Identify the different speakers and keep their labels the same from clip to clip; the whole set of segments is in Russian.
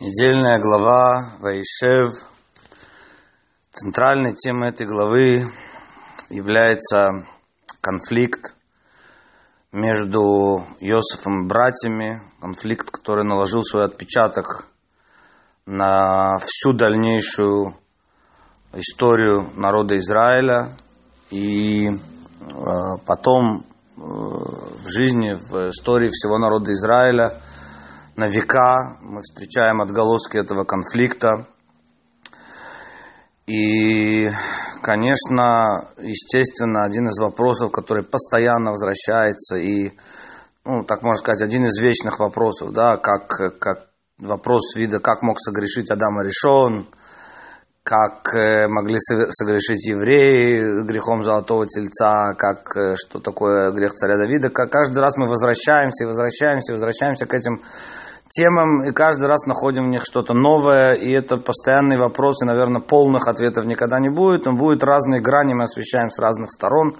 Speaker 1: Недельная глава Вайшев. Центральной темой этой главы является конфликт между Иосифом и братьями, конфликт, который наложил свой отпечаток на всю дальнейшую историю народа Израиля и э, потом э, в жизни, в истории всего народа Израиля – на века. Мы встречаем отголоски этого конфликта. И, конечно, естественно, один из вопросов, который постоянно возвращается, и, ну, так можно сказать, один из вечных вопросов, да, как, как вопрос вида, как мог согрешить Адам Решон, как э, могли согрешить евреи грехом золотого тельца, как, э, что такое грех царя Давида. Как каждый раз мы возвращаемся, возвращаемся, возвращаемся к этим темам, и каждый раз находим в них что-то новое, и это постоянный вопрос, и, наверное, полных ответов никогда не будет, но будут разные грани, мы освещаем с разных сторон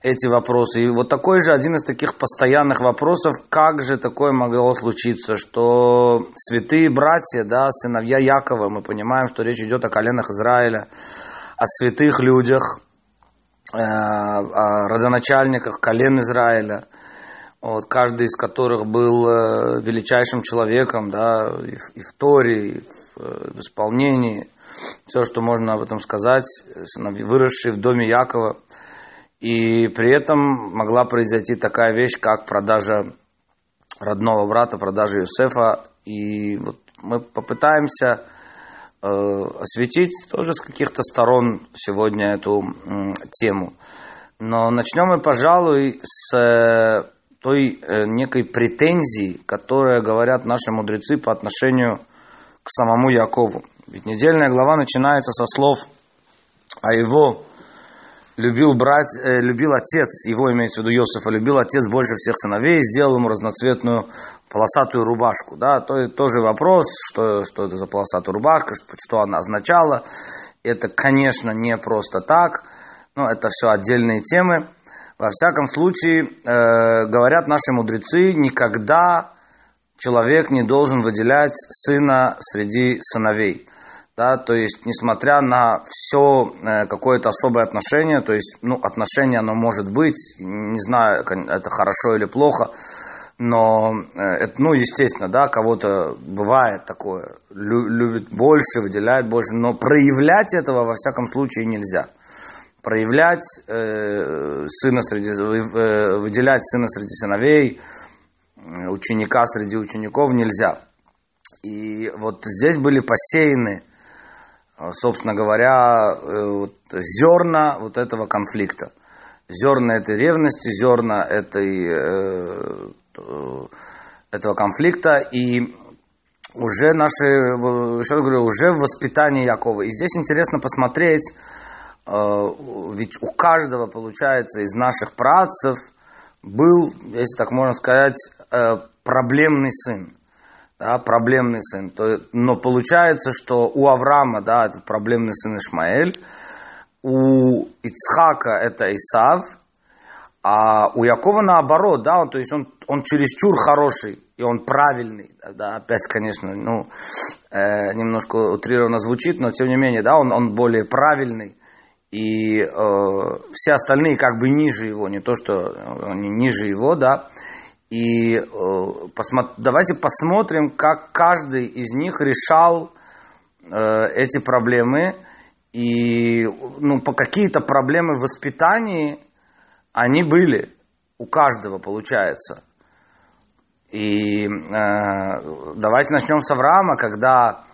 Speaker 1: эти вопросы. И вот такой же один из таких постоянных вопросов, как же такое могло случиться, что святые братья, да, сыновья Якова, мы понимаем, что речь идет о коленах Израиля, о святых людях, э, о родоначальниках колен Израиля – вот, каждый из которых был э, величайшим человеком, да, и в, и в Торе, и в, э, в исполнении, все, что можно об этом сказать, выросший в доме Якова. И при этом могла произойти такая вещь, как продажа родного брата, продажа Юсефа. И вот мы попытаемся э, осветить тоже с каких-то сторон сегодня эту э, тему. Но начнем мы, пожалуй, с э, той э, некой претензии, которая говорят наши мудрецы по отношению к самому Якову. Ведь недельная глава начинается со слов «А его любил брать, э, любил отец, его имеется в виду Иосифа, любил отец больше всех сыновей, сделал ему разноцветную полосатую рубашку. Да, то тоже вопрос, что, что это за полосатая рубашка, что, что она означала. Это, конечно, не просто так, но это все отдельные темы. Во всяком случае, э, говорят наши мудрецы, никогда человек не должен выделять сына среди сыновей. Да, то есть, несмотря на все э, какое-то особое отношение, то есть, ну, отношение оно может быть, не знаю, это хорошо или плохо, но э, это, ну, естественно, да, кого-то бывает такое, любит больше, выделяет больше, но проявлять этого во всяком случае нельзя проявлять э, сына среди, э, выделять сына среди сыновей, ученика среди учеников нельзя. И вот здесь были посеяны, собственно говоря, э, вот, зерна вот этого конфликта. Зерна этой ревности, зерна этой, э, этого конфликта. И уже наши, еще раз говорю, уже в воспитании Якова. И здесь интересно посмотреть, Э, ведь у каждого, получается, из наших працев был, если так можно сказать, э, проблемный сын. Да, проблемный сын. Но получается, что у Авраама, да, этот проблемный сын Ишмаэль, у Ицхака это Исав, а у Якова наоборот, да, он, то есть он, он чересчур хороший, и он правильный, да, опять, конечно, ну, э, немножко утрированно звучит, но тем не менее, да, он, он более правильный, и э, все остальные как бы ниже его, не то что они ниже его, да. И э, посмо- давайте посмотрим, как каждый из них решал э, эти проблемы и ну, по какие-то проблемы в воспитании они были у каждого, получается. И э, давайте начнем с Авраама, когда Э,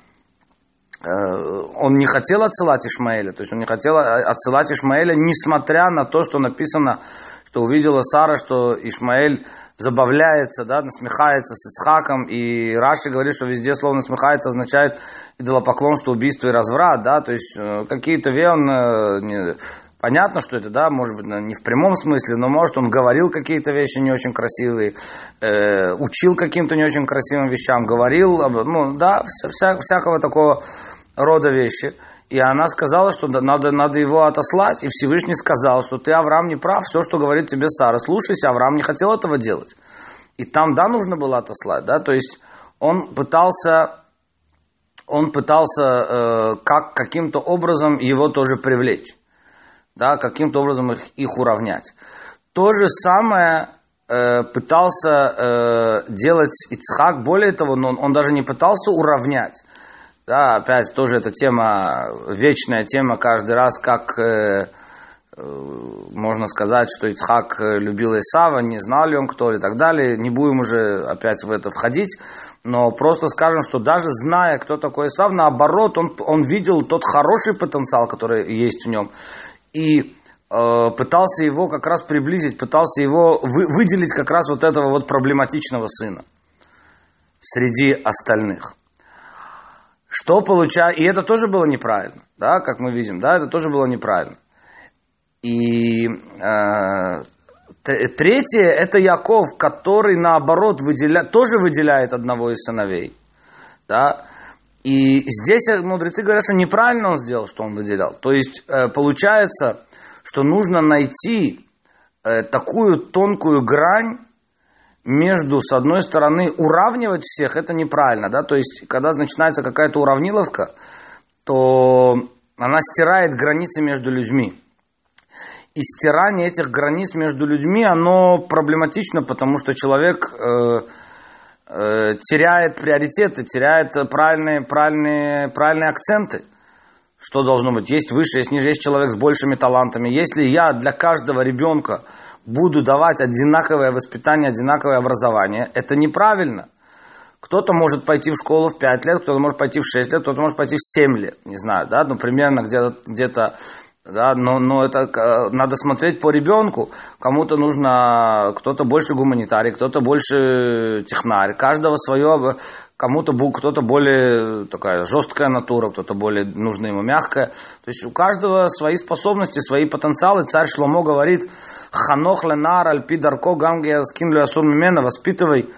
Speaker 1: он не хотел отсылать Ишмаэля, то есть он не хотел отсылать Ишмаэля, несмотря на то, что написано, что увидела Сара, что Ишмаэль забавляется, да, насмехается с Ицхаком, и Раши говорит, что везде слово насмехается означает идолопоклонство, убийство и разврат, да, то есть э, какие-то ве он, э, понятно, что это, да, может быть, не в прямом смысле, но может он говорил какие-то вещи не очень красивые, э, учил каким-то не очень красивым вещам, говорил, ну, да, вся, всякого такого рода вещи. И она сказала, что надо, надо его отослать. И Всевышний сказал, что ты, Авраам, не прав. Все, что говорит тебе Сара, слушайся. Авраам не хотел этого делать. И там, да, нужно было отослать. Да? То есть он пытался он пытался э, как, каким-то образом его тоже привлечь, да, каким-то образом их, их уравнять. То же самое э, пытался э, делать Ицхак, более того, он, он даже не пытался уравнять. Да, опять тоже эта тема, вечная тема каждый раз, как э, э, можно сказать, что Ицхак любил Исава, не знал ли он кто и так далее. Не будем уже опять в это входить, но просто скажем, что даже зная, кто такой Исав, наоборот, он, он видел тот хороший потенциал, который есть в нем. И э, пытался его как раз приблизить, пытался его вы, выделить как раз вот этого вот проблематичного сына среди остальных. Что получает... И это тоже было неправильно, да, как мы видим, да, это тоже было неправильно. И э, третье, это Яков, который наоборот выделя, тоже выделяет одного из сыновей. Да? И здесь мудрецы говорят, что неправильно он сделал, что он выделял. То есть э, получается, что нужно найти э, такую тонкую грань между, с одной стороны, уравнивать всех, это неправильно, да, то есть, когда начинается какая-то уравниловка, то она стирает границы между людьми. И стирание этих границ между людьми, оно проблематично, потому что человек э, э, теряет приоритеты, теряет правильные, правильные, правильные акценты. Что должно быть? Есть выше, есть ниже, есть человек с большими талантами. Если я для каждого ребенка буду давать одинаковое воспитание, одинаковое образование, это неправильно. Кто-то может пойти в школу в 5 лет, кто-то может пойти в 6 лет, кто-то может пойти в 7 лет, не знаю, да, ну, примерно где-то, где-то да, но, но это э, надо смотреть по ребенку. Кому-то нужно, кто-то больше гуманитарий, кто-то больше технарь. Каждого свое, кому-то кто-то более такая жесткая натура, кто-то более нужна ему мягкая. То есть у каждого свои способности, свои потенциалы. Царь Шломо говорит, Ханох ленар альпи дарко гамгия скинлю асур мимена, воспитывай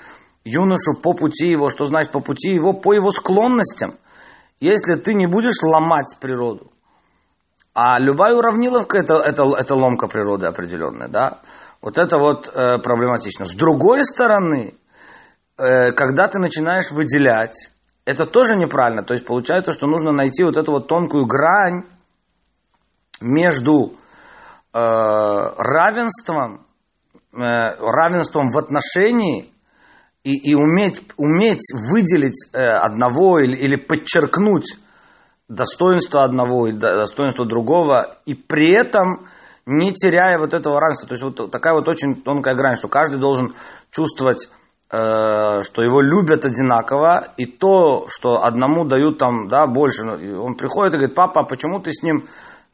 Speaker 1: юношу по пути его, что значит по пути его, по его склонностям. Если ты не будешь ломать природу, а любая уравниловка это, это, это ломка природы определенная, да. Вот это вот э, проблематично. С другой стороны, э, когда ты начинаешь выделять, это тоже неправильно. То есть получается, что нужно найти вот эту вот тонкую грань между э, равенством, э, равенством в отношении и, и уметь, уметь выделить э, одного или, или подчеркнуть достоинство одного и достоинство другого, и при этом не теряя вот этого равенства. То есть вот такая вот очень тонкая грань, что каждый должен чувствовать, э, что его любят одинаково, и то, что одному дают там, да, больше. Ну, он приходит и говорит, папа, а почему ты с ним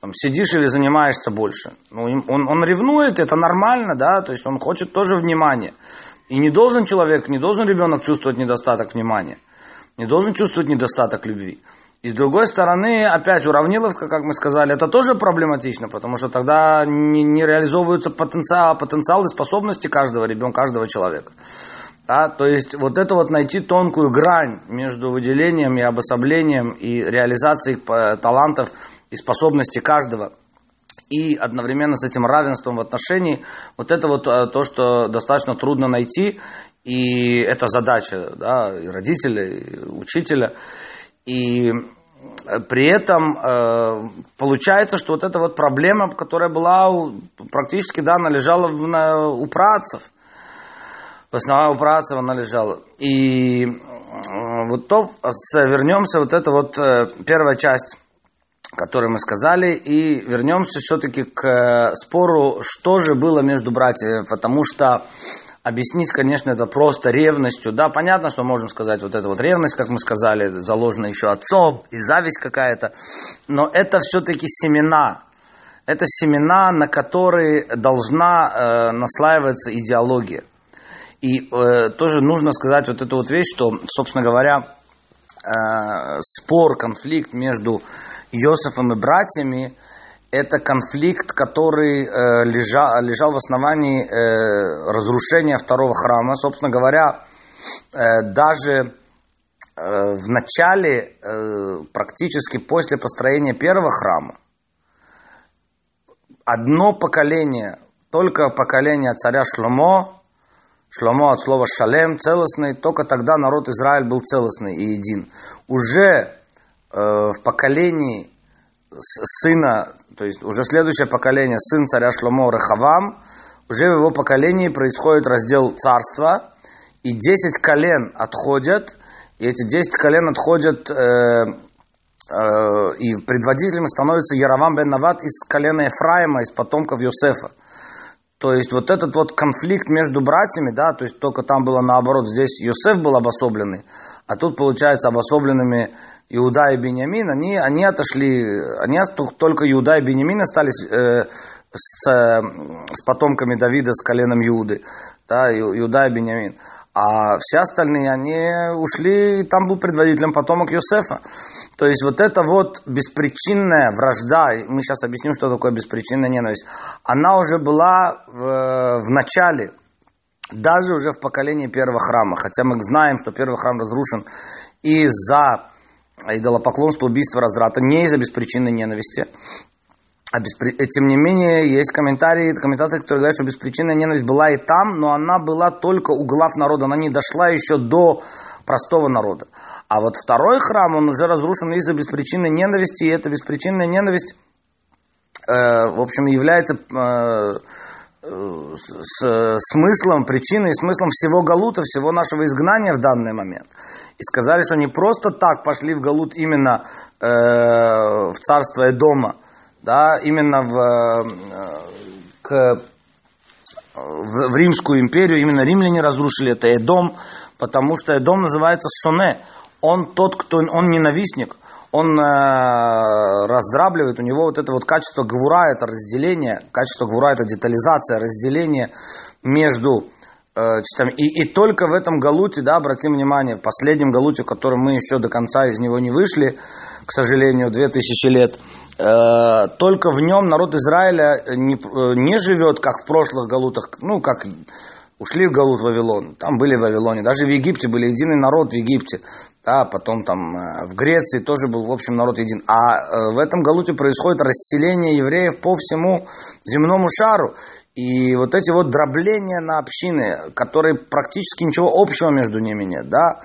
Speaker 1: там, сидишь или занимаешься больше? Ну, он, он ревнует, это нормально, да, то есть он хочет тоже внимания. И не должен человек, не должен ребенок чувствовать недостаток внимания, не должен чувствовать недостаток любви. И с другой стороны, опять уравниловка, как мы сказали, это тоже проблематично, потому что тогда не, не реализовываются потенциал, потенциал и способности каждого ребенка, каждого человека. Да, то есть вот это вот найти тонкую грань между выделением и обособлением и реализацией талантов и способностей каждого и одновременно с этим равенством в отношении, вот это вот э, то, что достаточно трудно найти, и это задача да, и родителя, и учителя. И э, при этом э, получается, что вот эта вот проблема, которая была у, практически, да, она лежала в, на, у працев. В основном у працев она лежала. И э, вот то, вернемся, вот это вот э, первая часть, которую мы сказали, и вернемся все-таки к э, спору, что же было между братьями, потому что Объяснить, конечно, это просто ревностью. Да, понятно, что можем сказать, вот эта вот ревность, как мы сказали, заложена еще отцом, и зависть какая-то. Но это все-таки семена. Это семена, на которые должна э, наслаиваться идеология. И э, тоже нужно сказать вот эту вот вещь, что, собственно говоря, э, спор, конфликт между Иосифом и братьями – это конфликт, который э, лежал, лежал в основании э, разрушения второго храма. Собственно говоря, э, даже э, в начале, э, практически после построения первого храма, одно поколение, только поколение царя Шломо, Шломо от слова шалем, целостный, только тогда народ Израиль был целостный и един. Уже в поколении сына, то есть уже следующее поколение, сын царя Шломо Рехавам, уже в его поколении происходит раздел царства, и 10 колен отходят, и эти 10 колен отходят, э, э, и предводителем становится Яровам бен Нават из колена Ефраима, из потомков Йосефа. То есть вот этот вот конфликт между братьями, да, то есть только там было наоборот, здесь Йосеф был обособленный, а тут, получается, обособленными Иуда и Бениамин, они, они отошли, они только Иуда и Бениамин остались э, с, э, с потомками Давида, с коленом Иуды, да, Иуда и Бениамин. А все остальные, они ушли, и там был предводителем потомок Юсефа. То есть вот это вот беспричинная вражда, мы сейчас объясним, что такое беспричинная ненависть, она уже была в, в начале, даже уже в поколении первого храма. Хотя мы знаем, что первый храм разрушен из-за идолопоклонства, убийства, разрата, не из-за беспричинной ненависти. А беспри... Э, тем не менее, есть комментарии, комментаторы, которые говорят, что беспричинная ненависть была и там, но она была только у глав народа, она не дошла еще до простого народа. А вот второй храм, он уже разрушен из-за беспричинной ненависти, и эта беспричинная ненависть, э, в общем, является э, с, смыслом, причиной, смыслом всего Галута, всего нашего изгнания в данный момент. И сказали, что не просто так пошли в Галут именно э, в царство Эдома, да, именно в, э, к, в, в Римскую империю, именно римляне разрушили это Эдом, потому что Эдом называется Соне. Он тот, кто, он ненавистник, он э, раздрабливает, у него вот это вот качество гвура, это разделение, качество гвура, это детализация, разделение между э, частями. И, и только в этом галуте, да, обратим внимание, в последнем галуте, в котором мы еще до конца из него не вышли, к сожалению, две тысячи лет – Э, только в нем народ Израиля не, э, не живет, как в прошлых галутах, ну, как ушли в Галут Вавилон, там были в Вавилоне, даже в Египте были. Единый народ в Египте, да, потом там э, в Греции тоже был, в общем, народ един. А в этом Галуте происходит расселение евреев по всему земному шару. И вот эти вот дробления на общины, которые практически ничего общего между ними нет, да,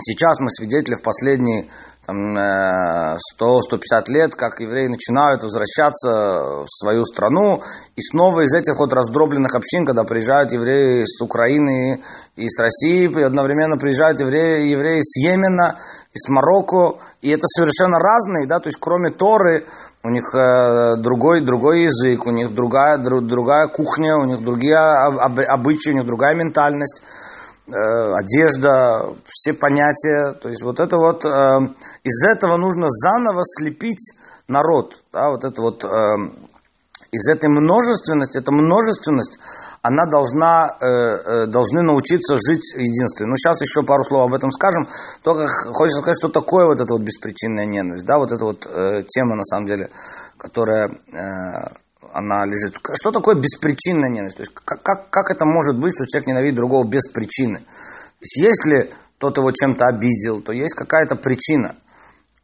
Speaker 1: сейчас мы свидетели в последние там, 100-150 э, лет, как евреи начинают возвращаться в свою страну, и снова из этих вот раздробленных общин, когда приезжают евреи с Украины и с России, и одновременно приезжают евреи, евреи с Йемена и с Марокко, и это совершенно разные, да, то есть кроме Торы, у них э, другой, другой язык, у них другая, друг, другая кухня, у них другие обычаи, у них другая ментальность. Э, одежда, все понятия. То есть вот это вот, э, из этого нужно заново слепить народ. Да, вот это вот, э, из этой множественности, эта множественность, она должна, должны научиться жить единственно. Ну, сейчас еще пару слов об этом скажем. Только хочется сказать, что такое вот эта вот беспричинная ненависть. Да, вот эта вот тема, на самом деле, которая она лежит. Что такое беспричинная ненависть? То есть как, как, как это может быть, что человек ненавидит другого без причины? То есть если тот его чем-то обидел, то есть какая-то причина.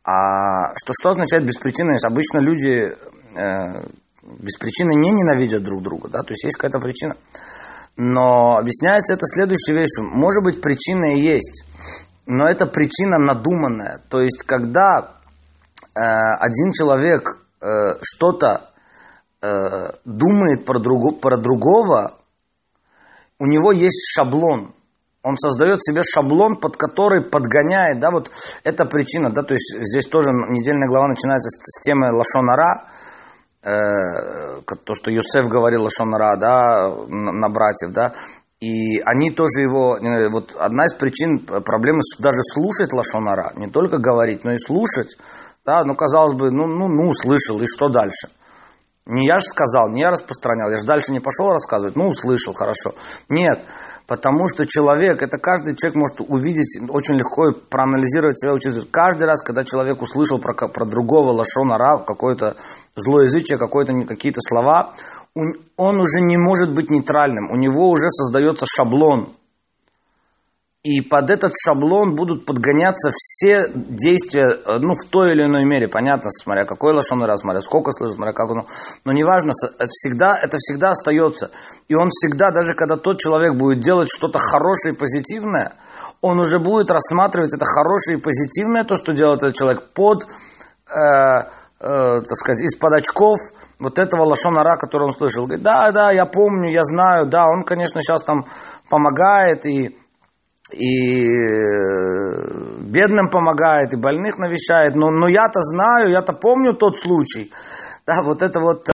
Speaker 1: А что, что означает беспричинность? Обычно люди э, без причины не ненавидят друг друга, да, то есть есть какая-то причина. Но объясняется это следующей вещью. Может быть, причина и есть, но это причина надуманная. То есть, когда э, один человек э, что-то э, думает про, другу, про другого, у него есть шаблон. Он создает себе шаблон, под который подгоняет, да, вот эта причина, да, то есть здесь тоже недельная глава начинается с, с темы Лашонара, э, то, что Юсеф говорил Лашонара, да, на, на братьев, да, и они тоже его, вот одна из причин проблемы даже слушать Лашонара, не только говорить, но и слушать, да, ну, казалось бы, ну, ну, ну, услышал, и что дальше? Не я же сказал, не я распространял, я же дальше не пошел рассказывать, ну, услышал, хорошо. Нет, потому что человек, это каждый человек может увидеть, очень легко проанализировать себя, учиться. Каждый раз, когда человек услышал про, про другого лошона ра, какое-то злоязычие, какое-то, какие-то слова, он уже не может быть нейтральным, у него уже создается шаблон, и под этот шаблон будут подгоняться все действия, э, ну, в той или иной мере, понятно, смотря какой лошон раз, смотря сколько слышит, смотря как он, но неважно, это всегда, это всегда остается. И он всегда, даже когда тот человек будет делать что-то хорошее и позитивное, он уже будет рассматривать это хорошее и позитивное, то, что делает этот человек, под, э, э, так сказать, из-под очков вот этого лошонара, который он слышал. Говорит, да, да, я помню, я знаю, да, он, конечно, сейчас там помогает и, и э, бедным помогает, и больных навещает, но, но я-то знаю, я-то помню тот случай. Да, вот это вот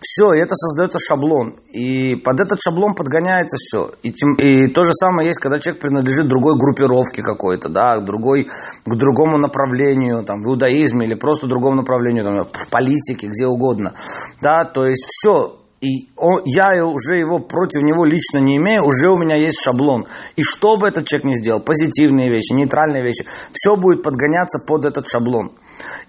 Speaker 1: все, и это создается шаблон. И под этот шаблон подгоняется все. И, тем, и то же самое есть, когда человек принадлежит другой группировке какой-то, да, к, другой, к другому направлению, там, в иудаизме или просто другому направлению, там, в политике, где угодно. Да, то есть все, и он, я уже его против него лично не имею, уже у меня есть шаблон. И что бы этот человек ни сделал, позитивные вещи, нейтральные вещи, все будет подгоняться под этот шаблон.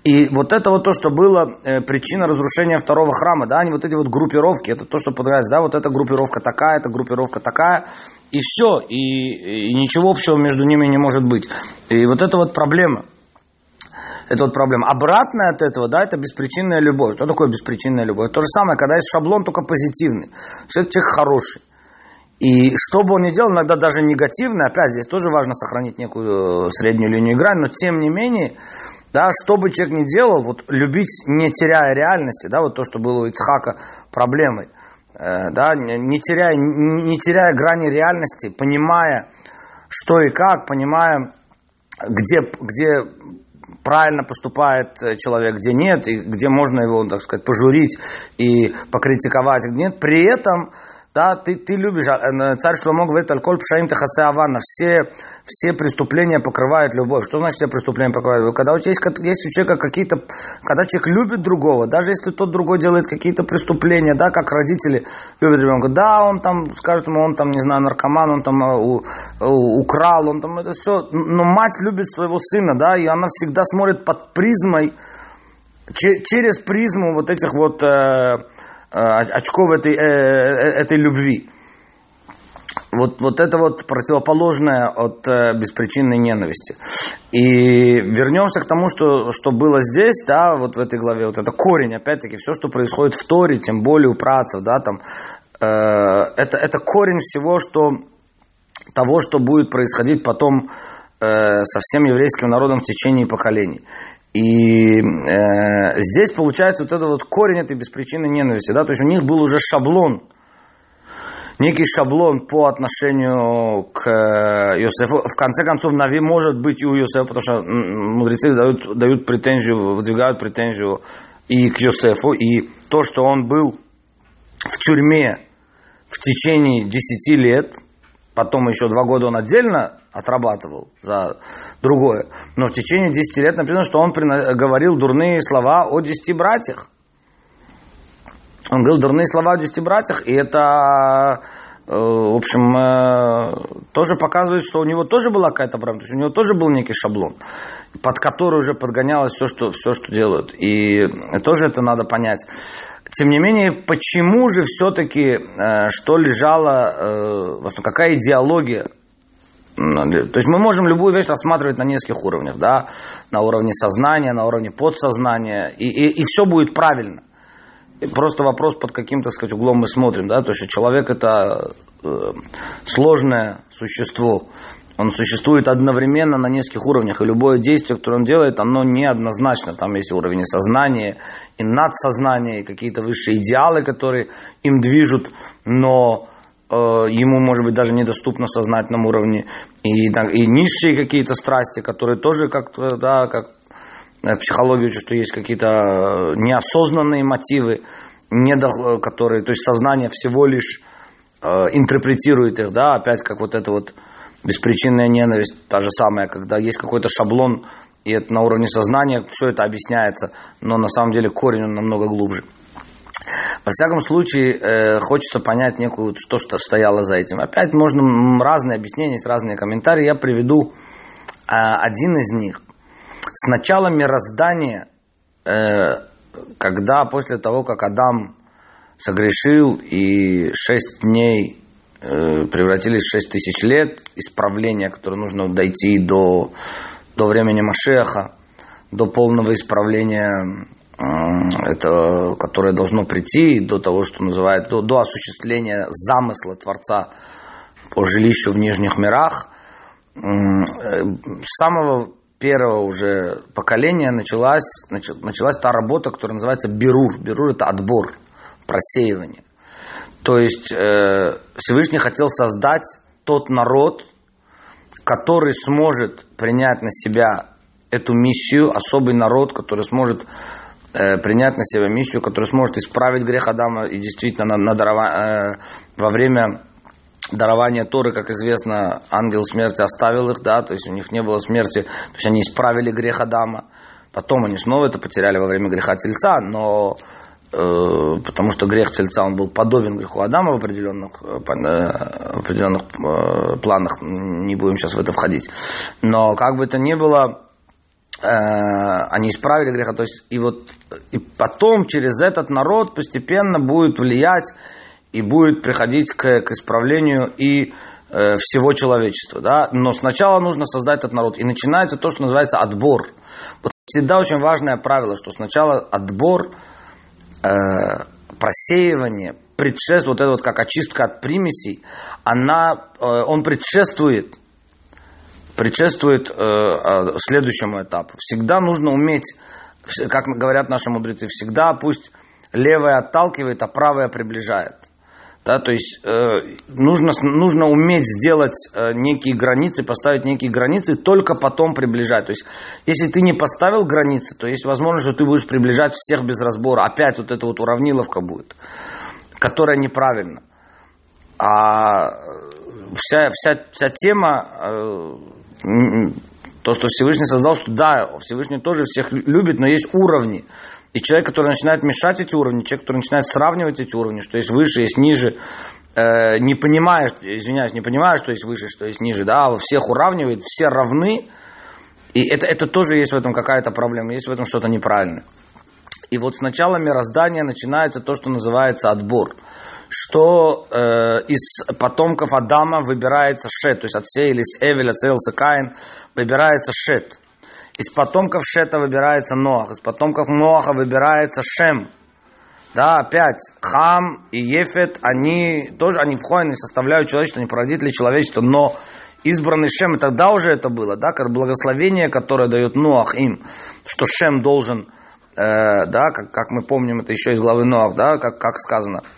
Speaker 1: И вот это вот то, что было э, причина разрушения второго храма, да, они вот эти вот группировки, это то, что подразумевается, да, вот эта группировка такая, эта группировка такая, и все, и, и ничего общего между ними не может быть. И вот это вот проблема. Это вот проблема. Обратное от этого, да, это беспричинная любовь. Что такое беспричинная любовь? То же самое, когда есть шаблон, только позитивный. Что это человек хороший. И что бы он ни делал, иногда даже негативный, опять здесь тоже важно сохранить некую э, среднюю линию игры, но тем не менее, да, что бы человек ни делал, вот любить, не теряя реальности, да, вот то, что было у Ицхака проблемой, э, да, не теряя, не теряя грани реальности, понимая, что и как, понимая, где, где правильно поступает человек, где нет, и где можно его, так сказать, пожурить и покритиковать, где нет. При этом да, ты, ты любишь, а, э, царь Шломо говорит, аль-коль пшаим техасе аванна, все, все преступления покрывают любовь. Что значит все преступления покрывают любовь? Когда у тебя есть, есть у человека какие-то, когда человек любит другого, даже если тот другой делает какие-то преступления, да, как родители любят ребенка, да, он там, скажет ему, он там, не знаю, наркоман, он там э, у, у, украл, он там, это все, но мать любит своего сына, да, и она всегда смотрит под призмой, через призму вот этих вот э, Э, очков этой, э, э, этой любви. Вот, вот это вот противоположное от э, беспричинной ненависти. И вернемся к тому, что, что было здесь, да, вот в этой главе, вот это корень, опять-таки, все, что происходит в Торе, тем более у працев, да, там, э, это, это корень всего, что, того, что будет происходить потом э, со всем еврейским народом в течение поколений. И э, здесь получается вот это вот корень этой беспричинной ненависти, да, то есть у них был уже шаблон, некий шаблон по отношению к э. В конце концов, Нави может быть и у Иосифа, потому что мудрецы дают, дают претензию, выдвигают претензию и к Иосифу, и то, что он был в тюрьме в течение 10 лет, потом еще два года он отдельно отрабатывал за другое. Но в течение 10 лет написано, что он говорил дурные слова о 10 братьях. Он говорил дурные слова о 10 братьях, и это, э, в общем, э, тоже показывает, что у него тоже была какая-то правда, то есть у него тоже был некий шаблон, под который уже подгонялось все, что, все, что делают. И тоже это надо понять. Тем не менее, почему же все-таки, э, что лежало, какая идеология то есть мы можем любую вещь рассматривать на нескольких уровнях, да, на уровне сознания, на уровне подсознания, и, и, и все будет правильно. И просто вопрос, под каким, так сказать, углом мы смотрим, да, то есть человек это э, сложное существо, он существует одновременно на нескольких уровнях, и любое действие, которое он делает, оно неоднозначно. Там есть уровень сознания, и надсознания, и какие-то высшие идеалы, которые им движут, но ему, может быть, даже недоступно в сознательном уровне, и, и низшие какие-то страсти, которые тоже как да, как э, психология учит, что есть какие-то э, неосознанные мотивы, которые, то есть сознание всего лишь э, интерпретирует их, да, опять как вот эта вот беспричинная ненависть, та же самая, когда есть какой-то шаблон, и это на уровне сознания все это объясняется, но на самом деле корень он намного глубже. Во всяком случае, э, хочется понять некую, что, что стояло за этим. Опять можно разные объяснения, есть разные комментарии. Я приведу э, один из них. С начала мироздания, э, когда после того, как Адам согрешил и шесть дней превратились в шесть тысяч лет, исправления, которое нужно дойти до, до времени Машеха, до полного исправления это, которое должно прийти до того, что называют, до, до осуществления замысла Творца по жилищу в нижних мирах, с самого первого уже поколения началась, началась та работа, которая называется бирур. Бирур – это отбор, просеивание. То есть э, Всевышний хотел создать тот народ, который сможет принять на себя эту миссию, особый народ, который сможет э, принять на себя миссию, который сможет исправить грех Адама и действительно на, на дарова, э, во время дарования Торы, как известно, ангел смерти оставил их, да, то есть у них не было смерти, то есть они исправили грех Адама. Потом они снова это потеряли во время греха Тельца, но э, потому что грех Тельца, он был подобен греху Адама в определенных, э, в определенных э, планах, не будем сейчас в это входить. Но как бы это ни было, э, они исправили греха, то есть и вот и потом через этот народ постепенно будет влиять и будет приходить к, к исправлению и э, всего человечества. Да? Но сначала нужно создать этот народ. И начинается то, что называется отбор. Вот всегда очень важное правило, что сначала отбор, э, просеивание, предшествует, вот это вот как очистка от примесей, она, э, он предшествует предшествует э, э следующему этапу. Всегда нужно уметь, как говорят наши мудрецы, всегда пусть левое отталкивает, а правое приближает. Да, то есть э, нужно, нужно уметь сделать э, некие границы, поставить некие границы, только потом приближать. То есть, если ты не поставил границы, то есть возможность, что ты будешь приближать всех без разбора. Опять вот эта вот уравниловка будет, которая неправильна. А вся, вся, вся тема, э, то, что Всевышний создал, что да, Всевышний тоже всех любит, но есть уровни. И человек, который начинает мешать эти уровни, человек, который начинает сравнивать эти уровни, что есть выше, есть ниже, э, не понимая, извиняюсь, не понимая, что есть выше, что есть ниже, да, а всех уравнивает, все равны, и это, это тоже есть в этом какая-то проблема, есть в этом что-то неправильное. И вот с начала мироздания начинается то, что называется отбор. Что э, из потомков Адама выбирается Шет, то есть отсеялись Эвель, отсеялся Каин, выбирается Шет. Из потомков Шета выбирается Ноах, из потомков Ноаха выбирается Шем. Да, опять, Хам и Ефет, они тоже, они входят, они составляют человечество, они породители человечества, но избранный Шем, и тогда уже это было, да, как благословение, которое дает Ноах им, что Шем должен, э, да, как, как мы помним это еще из главы Ноах, да, как, как сказано –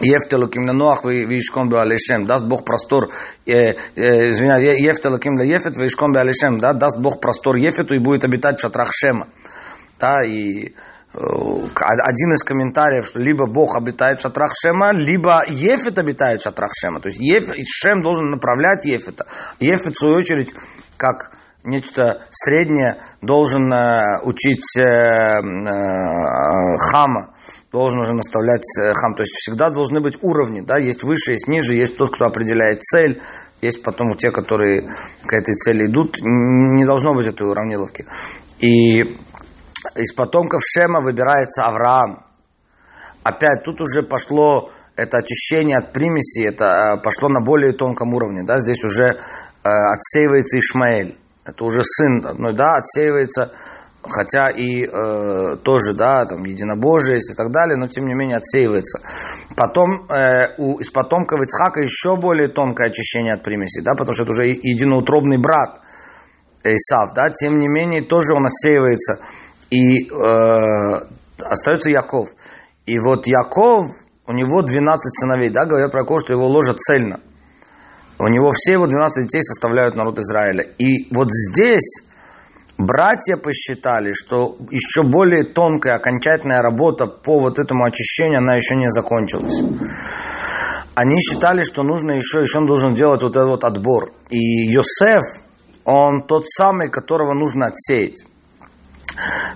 Speaker 1: Ефтелуким на Ноах вишком Алишем, даст Бог простор, э, э, извиняюсь, Ефтелуким на Ефет вишком Алишем, да, даст Бог простор Ефету и будет обитать в шатрах Шема. Да, и э, один из комментариев, что либо Бог обитает в шатрах Шема, либо Ефет обитает в шатрах Шема. То есть Еф, Шем должен направлять Ефета. Ефет, в свою очередь, как нечто среднее, должен э, учить э, Хама должен уже наставлять э, хам. То есть всегда должны быть уровни, да, есть выше, есть ниже, есть тот, кто определяет цель, есть потом те, которые к этой цели идут. Не должно быть этой уравниловки. И из потомков Шема выбирается Авраам. Опять тут уже пошло это очищение от примеси, это э, пошло на более тонком уровне. Да? Здесь уже э, отсеивается Ишмаэль. Это уже сын одной, да, отсеивается хотя и э, тоже, да, там, единобожие и так далее, но тем не менее отсеивается. Потом э, у, из потомков Ицхака еще более тонкое очищение от примеси, да, потому что это уже единоутробный брат Исав, да, тем не менее тоже он отсеивается. И э, остается Яков. И вот Яков, у него 12 сыновей, да, говорят про Якова, что его ложа цельно. У него все его 12 детей составляют народ Израиля. И вот здесь Братья посчитали, что еще более тонкая окончательная работа по вот этому очищению, она еще не закончилась. Они считали, что нужно еще, еще он должен делать вот этот вот отбор. И Йосеф, он тот самый, которого нужно отсеять.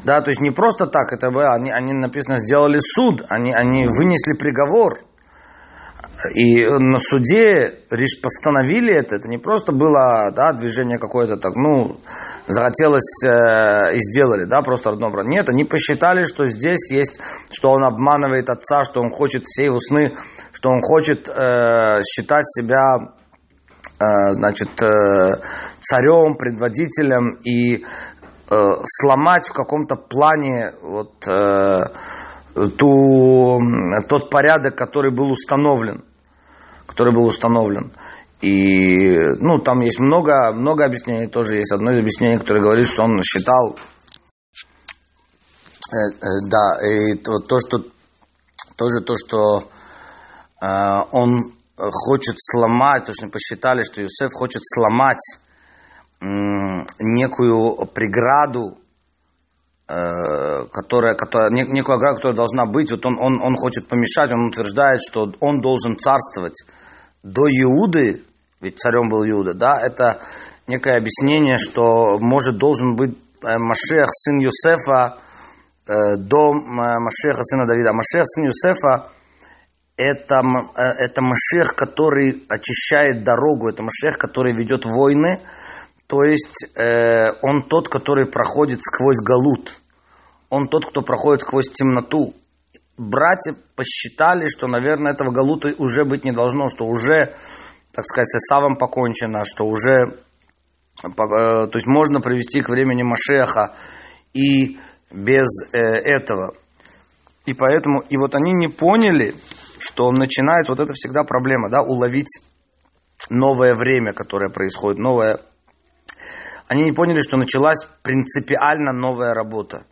Speaker 1: Да, то есть не просто так, это они, они написано, сделали суд, они, они вынесли приговор – и на суде лишь постановили это, это не просто было да, движение какое-то так, ну, захотелось э, и сделали, да, просто одно брать. Нет, они посчитали, что здесь есть, что он обманывает отца, что он хочет все его сны, что он хочет э, считать себя, э, значит, э, царем, предводителем и э, сломать в каком-то плане вот, э, ту, тот порядок, который был установлен который был установлен. И, ну, там есть много, много объяснений тоже. Есть одно из объяснений, которое говорит, что он считал, э, э, да, и то, то, что, тоже то, что э, он хочет сломать, то есть посчитали, что Юсеф хочет сломать э, некую преграду, э, которая, которая, некую ограду, которая должна быть. Вот он, он, он хочет помешать, он утверждает, что он должен царствовать до Иуды, ведь царем был Иуда, да, это некое объяснение, что может должен быть э, Машех, сын Юсефа, э, до Машеха, сына Давида. Машех, сын Юсефа, это, э, это Машех, который очищает дорогу, это Машех, который ведет войны, то есть э, он тот, который проходит сквозь галут, он тот, кто проходит сквозь темноту. Братья посчитали, что, наверное, этого галута уже быть не должно, что уже так сказать, с Исавом покончено, что уже, э, то есть можно привести к времени Машеха и без э, этого. И поэтому, и вот они не поняли, что начинает, вот это всегда проблема, да, уловить новое время, которое происходит, новое. Они не поняли, что началась принципиально новая работа.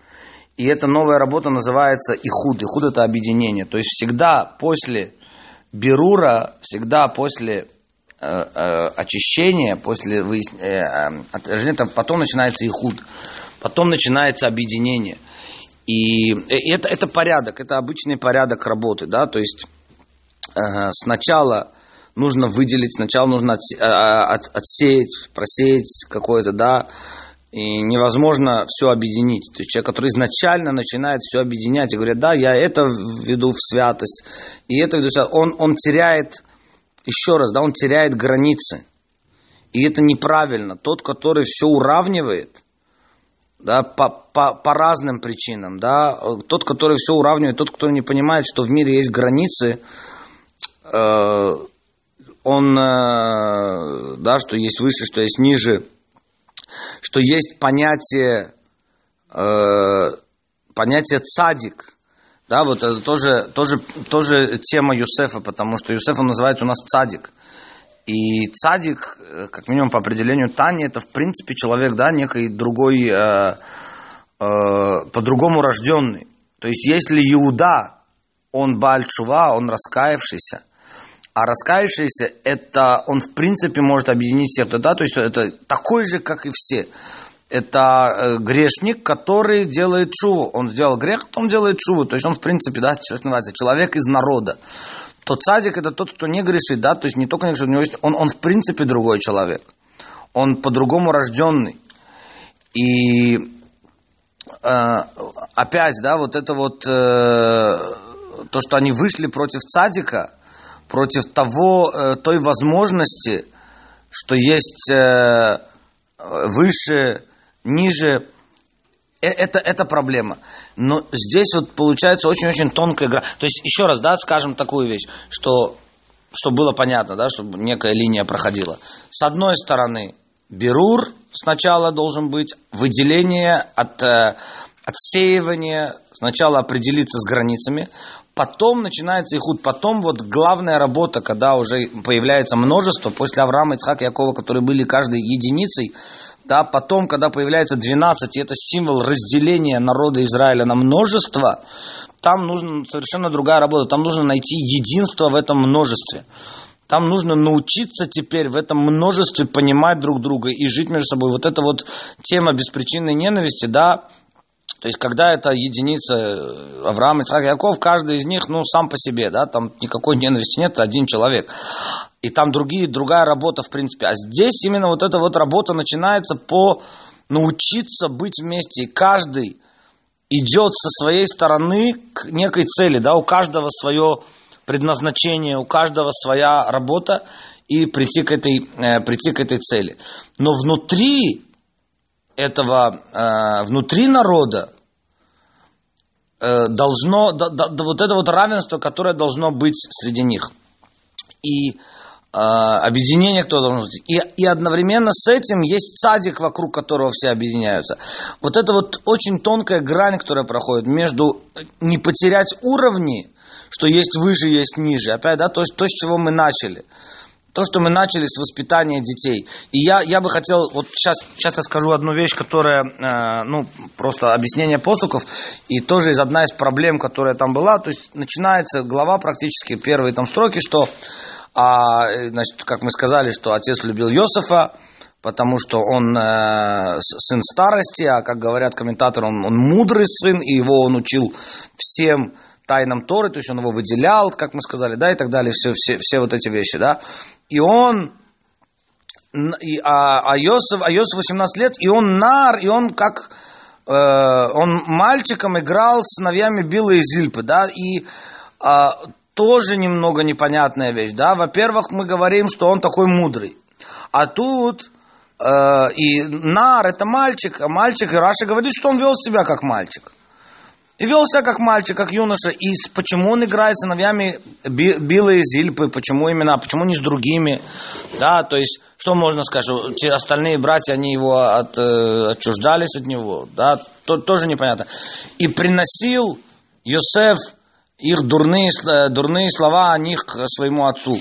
Speaker 1: И эта новая работа называется ихуд. Ихуд это объединение. То есть всегда после Берура, всегда после Э, э, очищение, после выяснения, э, отражения, потом начинается ихуд, потом начинается объединение. И это, это порядок, это обычный порядок работы, да, то есть сначала нужно выделить, сначала нужно отсеять, просеять какое-то, да, и невозможно все объединить. То есть человек, который изначально начинает все объединять и говорит, да, я это веду в святость, и это веду в святость, он, он теряет еще раз, да, он теряет границы. И это неправильно. Тот, который все уравнивает, да, по, по, по разным причинам, да, тот, который все уравнивает, тот, кто не понимает, что в мире есть границы, э, он, э, да, что есть выше, что есть ниже, что есть понятие, э, понятие цадик, да, вот это тоже, тоже, тоже тема Юсефа, потому что Юсеф он называется у нас цадик. И цадик, э, как минимум по определению Тани, это в принципе человек, да, некий другой, э, э, по-другому рожденный. То есть если Иуда, он Бальчува, он раскаявшийся, а раскаявшийся, это он в принципе может объединить всех, да, то есть это такой же, как и все это э, грешник, который делает чуву. Он сделал грех, он делает чуву. То есть он, в принципе, да, что называется, человек из народа. То цадик это тот, кто не грешит, да, то есть не только не грешит, у него есть, он, он в принципе другой человек. Он по-другому рожденный. И э, опять, да, вот это вот, э, то, что они вышли против цадика, против того, э, той возможности, что есть э, выше ниже, э, это, это проблема. Но здесь вот получается очень-очень тонкая игра. То есть, еще раз, да, скажем такую вещь, что, чтобы было понятно, да, чтобы некая линия проходила. С одной стороны, берур сначала должен быть, выделение от, отсеивание, сначала определиться с границами, потом начинается ихуд, потом вот главная работа, когда уже появляется множество, после Авраама, Ицхака, Якова, которые были каждой единицей, да, потом, когда появляется 12, и это символ разделения народа Израиля на множество, там нужна совершенно другая работа. Там нужно найти единство в этом множестве. Там нужно научиться теперь в этом множестве понимать друг друга и жить между собой. Вот эта вот тема беспричинной ненависти, да, то есть, когда это единица э, Авраам, Ицхак, Яков, каждый из них, ну, сам по себе, да, там никакой ненависти нет, один человек. И там другие, другая работа, в принципе. А здесь именно вот эта вот работа начинается по научиться быть вместе. И каждый идет со своей стороны к некой цели, да, у каждого свое предназначение, у каждого своя работа и прийти к этой, э, прийти к этой цели. Но внутри этого, э, внутри народа э, должно, да, да, вот это вот равенство, которое должно быть среди них. И э, объединение, кто должно быть. И, и одновременно с этим есть садик, вокруг которого все объединяются. Вот это вот очень тонкая грань, которая проходит между не потерять уровни, что есть выше, есть ниже. Опять, да, то есть то, с чего мы начали – то, что мы начали с воспитания детей. И я, я бы хотел, вот сейчас, сейчас я скажу одну вещь, которая, э, ну, просто объяснение посуков, и тоже из одна из проблем, которая там была, то есть начинается глава практически, первые там строки, что, а, значит, как мы сказали, что отец любил Йосифа, потому что он э, сын старости, а, как говорят комментаторы, он, он мудрый сын, и его он учил всем тайнам Торы, то есть он его выделял, как мы сказали, да, и так далее, все, все, все вот эти вещи, да и он, и, а, а, Йосиф, а Йосиф 18 лет, и он нар, и он как, э, он мальчиком играл с сыновьями Билла и Зильпы, да, и э, тоже немного непонятная вещь, да, во-первых, мы говорим, что он такой мудрый, а тут э, и нар это мальчик, а мальчик, и Раша говорит, что он вел себя как мальчик. И вел себя как мальчик, как юноша. И почему он играет с сыновьями и Зильпы, почему именно, почему не с другими. Да, то есть, что можно сказать, что те остальные братья, они его от, э, отчуждались от него. Да, то, тоже непонятно. И приносил Йосеф их дурные, э, дурные слова о них своему отцу.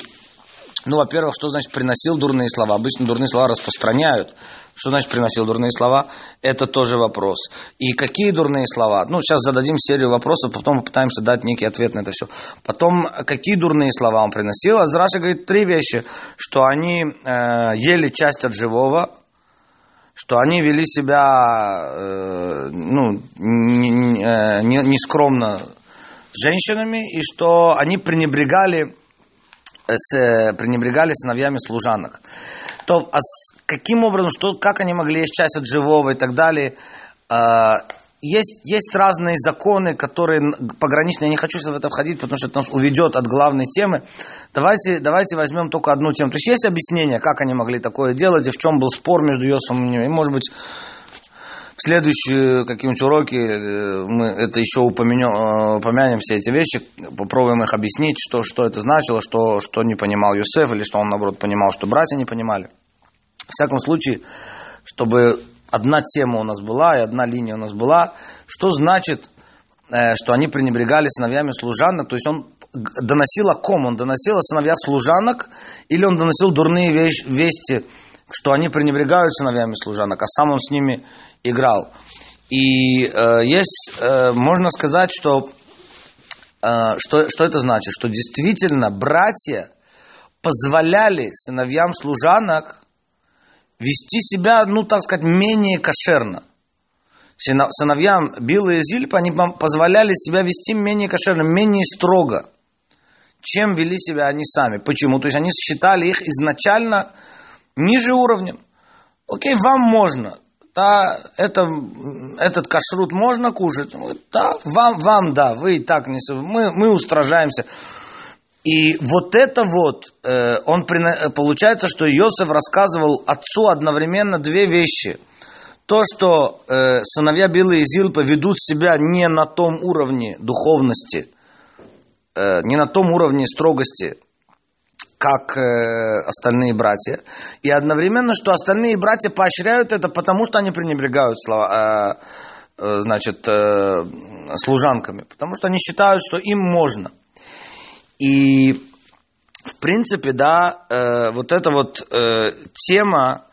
Speaker 1: Ну, во-первых, что значит приносил дурные слова? Обычно дурные слова распространяют. Что значит приносил дурные слова? Это тоже вопрос. И какие дурные слова? Ну, сейчас зададим серию вопросов, потом попытаемся дать некий ответ на это все. Потом, какие дурные слова он приносил? Азраша говорит три вещи. Что они э, ели часть от живого, что они вели себя э, ну, нескромно не, не, не с женщинами, и что они пренебрегали с, пренебрегали сыновьями служанок. То а с каким образом, что, как они могли есть часть от живого и так далее. А, есть, есть разные законы, которые пограничные. Я не хочу в это входить, потому что это нас уведет от главной темы. Давайте, давайте возьмем только одну тему. То есть есть объяснение, как они могли такое делать, и в чем был спор между Йосом и ним. И, может быть, в следующие какие-нибудь уроки э, мы это еще упомянем, э, упомянем все эти вещи, попробуем их объяснить, что, что это значило, что, что не понимал Юсеф, или что он, наоборот, понимал, что братья не понимали. В всяком случае, чтобы одна тема у нас была и одна линия у нас была, что значит, э, что они пренебрегали сыновьями служанок, то есть он доносил о ком? Он доносил о сыновьях служанок, или он доносил дурные вести, что они пренебрегают сыновьями служанок, а сам он с ними играл. И э, есть, э, можно сказать, что, э, что, что это значит? Что действительно братья позволяли сыновьям служанок вести себя, ну, так сказать, менее кошерно. Сыновьям Билла и Зильпа они позволяли себя вести менее кошерно, менее строго, чем вели себя они сами. Почему? То есть они считали их изначально ниже уровнем. Окей, вам можно, да, это, этот кашрут можно кушать? Да, вам, вам, да, вы и так не... Мы, мы устражаемся. И вот это вот, э, он получается, что Иосиф рассказывал отцу одновременно две вещи. То, что э, сыновья Билы и Зилпа ведут себя не на том уровне духовности, э, не на том уровне строгости, как э, остальные братья. И одновременно, что остальные братья поощряют это, потому что они пренебрегают слова, э, э, значит, служанками. Потому что они считают, что им можно. И, в принципе, да, вот эта вот тема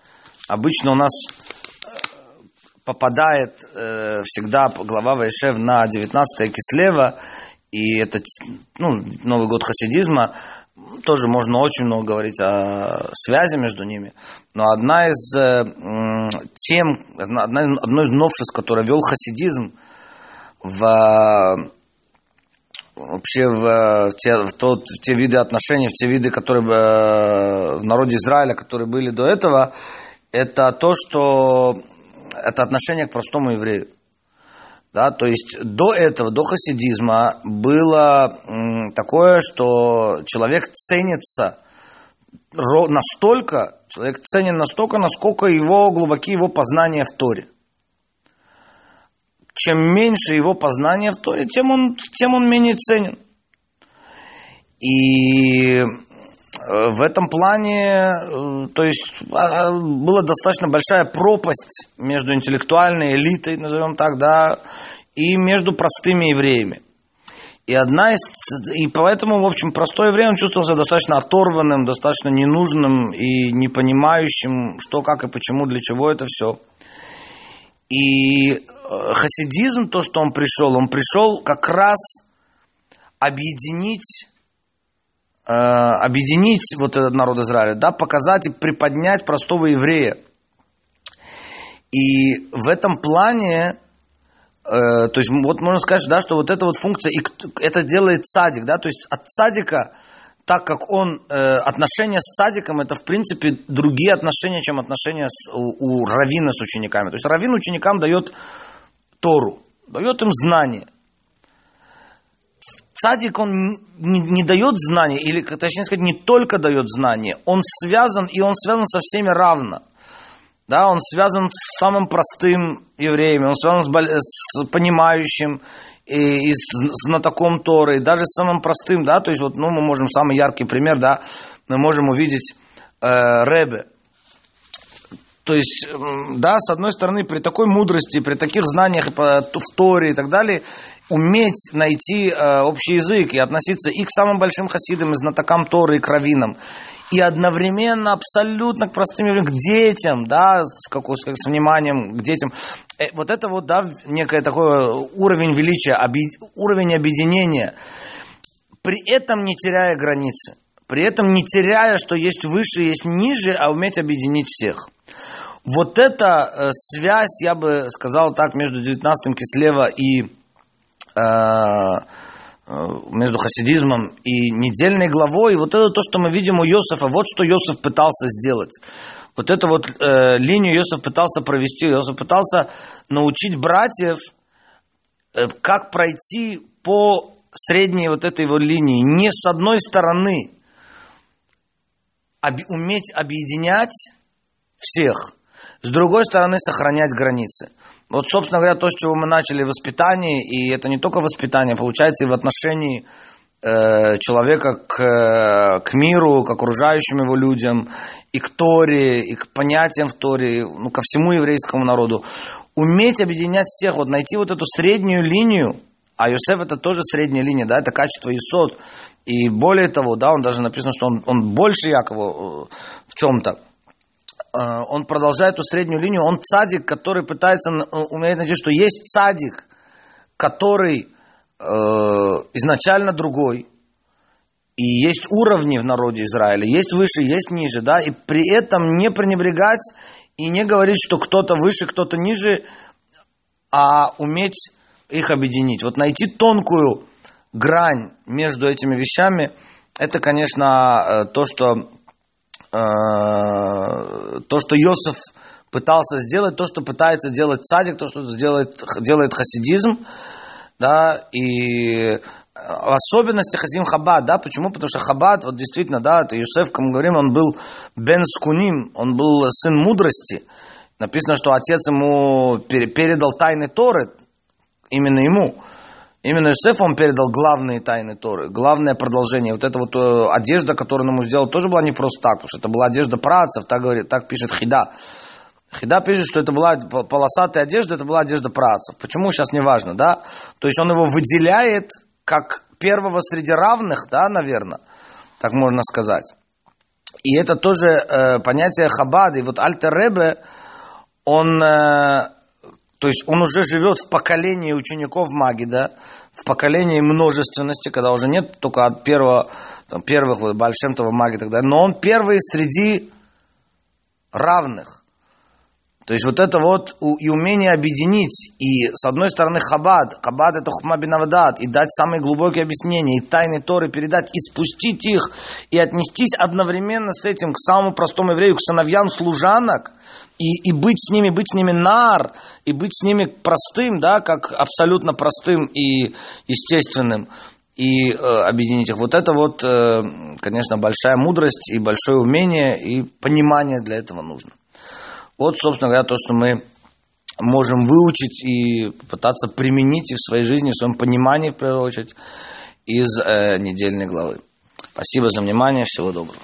Speaker 1: обычно у нас попадает всегда глава Вайшев на 19 Кислева, и это ну, Новый год хасидизма – тоже можно очень много говорить о связи между ними, но одна из э, тем, одна, одно из новшеств, которое вел хасидизм в вообще в те, в, тот, в те виды отношений, в те виды, которые э, в народе Израиля, которые были до этого, это то, что это отношение к простому еврею. Да, то есть до этого, до хасидизма было такое, что человек ценится настолько, человек ценен настолько, насколько его глубоки его познания в Торе. Чем меньше его познания в Торе, тем он, тем он менее ценен. И в этом плане, э, то есть а, а, была достаточно большая пропасть между интеллектуальной элитой, назовем так, да, и между простыми евреями. И одна из... И поэтому, в общем, простое время он чувствовал достаточно оторванным, достаточно ненужным и не понимающим, что, как и почему, для чего это все. И э, хасидизм, то, что он пришел, он пришел как раз объединить э, объединить вот этот народ Израиля, да, показать и приподнять простого еврея. И в этом плане Э, то есть вот можно сказать, да, что вот эта вот функция, и это делает цадик, да, то есть от цадика, так как он, э, отношения с цадиком, это в принципе другие отношения, чем отношения с, у, у равина с учениками. То есть равин ученикам дает Тору, дает им знания. Цадик, он не, не дает знания, или, точнее сказать, не только дает знания, он связан, и он связан со всеми равно. Да, он связан с самым простым евреем, он связан с, с понимающим и, и с знатоком Торы, и даже с самым простым, да, то есть вот, ну, мы можем, самый яркий пример, да, мы можем увидеть э, Ребе, то есть, да, с одной стороны, при такой мудрости, при таких знаниях в Торе и так далее, уметь найти э, общий язык и относиться и к самым большим хасидам, и знатокам Торы, и к раввинам, и одновременно абсолютно к простым к детям, да, с, какой, с вниманием к детям. Э, вот это вот, да, некое такое уровень величия, оби, уровень объединения, при этом не теряя границы, при этом не теряя, что есть выше, есть ниже, а уметь объединить всех. Вот эта э, связь, я бы сказал так, между 19-м Кислева и э, э, между хасидизмом и недельной главой, вот это то, что мы видим у Йосифа, вот что Йосиф пытался сделать. Вот эту вот э, линию Йосиф пытался провести, Йосиф пытался научить братьев, э, как пройти по средней вот этой вот линии. Не с одной стороны об, уметь объединять всех, с другой стороны, сохранять границы. Вот, собственно говоря, то, с чего мы начали воспитание, и это не только воспитание, получается и в отношении э, человека к, э, к миру, к окружающим его людям, и к Торе, и к понятиям в Торе, ну, ко всему еврейскому народу. Уметь объединять всех, вот найти вот эту среднюю линию, а Йосеф это тоже средняя линия, да, это качество Исод. И более того, да, он даже написано, что он, он больше Якова э, в чем-то. Э, он продолжает эту среднюю линию, он цадик, который пытается, э, умеет найти, что есть цадик, который э, изначально другой, и есть уровни в народе Израиля, есть выше, есть ниже, да, и при этом не пренебрегать и не говорить, что кто-то выше, кто-то ниже, а уметь их объединить. Вот найти тонкую грань между этими вещами, это, конечно, то, что Э, то, что Йосиф пытался сделать, то, что пытается делать садик, то, что делает, делает хасидизм, да, и в особенности Хасим Хабад, да, почему? Потому что Хабад, вот действительно, да, это Юсеф, как мы говорим, он был Бен Скуним, он был сын мудрости. Написано, что отец ему передал тайны Торы, именно ему. Именно Иосиф он передал главные тайны Торы, главное продолжение. Вот эта вот э, одежда, которую он ему сделал, тоже была не просто так, потому что это была одежда працев, так, говорит, так пишет Хида. Хида пишет, что это была полосатая одежда, это была одежда працев. Почему, сейчас не важно, да? То есть он его выделяет как первого среди равных, да, наверное, так можно сказать. И это тоже э, понятие Хабада. И вот Альтер Ребе, он э, то есть он уже живет в поколении учеников Магида, в поколении множественности, когда уже нет только от первого, там, первых вот, Бальшемтова Маги и так далее, но он первый среди равных. То есть вот это вот и умение объединить, и с одной стороны хабад, хабад это хухма и дать самые глубокие объяснения, и тайны Торы передать, и спустить их, и отнестись одновременно с этим к самому простому еврею, к сыновьям служанок, и, и быть с ними, быть с ними нар, и быть с ними простым, да, как абсолютно простым и естественным, и э, объединить их. Вот это вот, э, конечно, большая мудрость и большое умение, и понимание для этого нужно. Вот, собственно говоря, то, что мы можем выучить и пытаться применить в своей жизни, в своем понимании, в первую очередь, из э, недельной главы. Спасибо за внимание, всего доброго.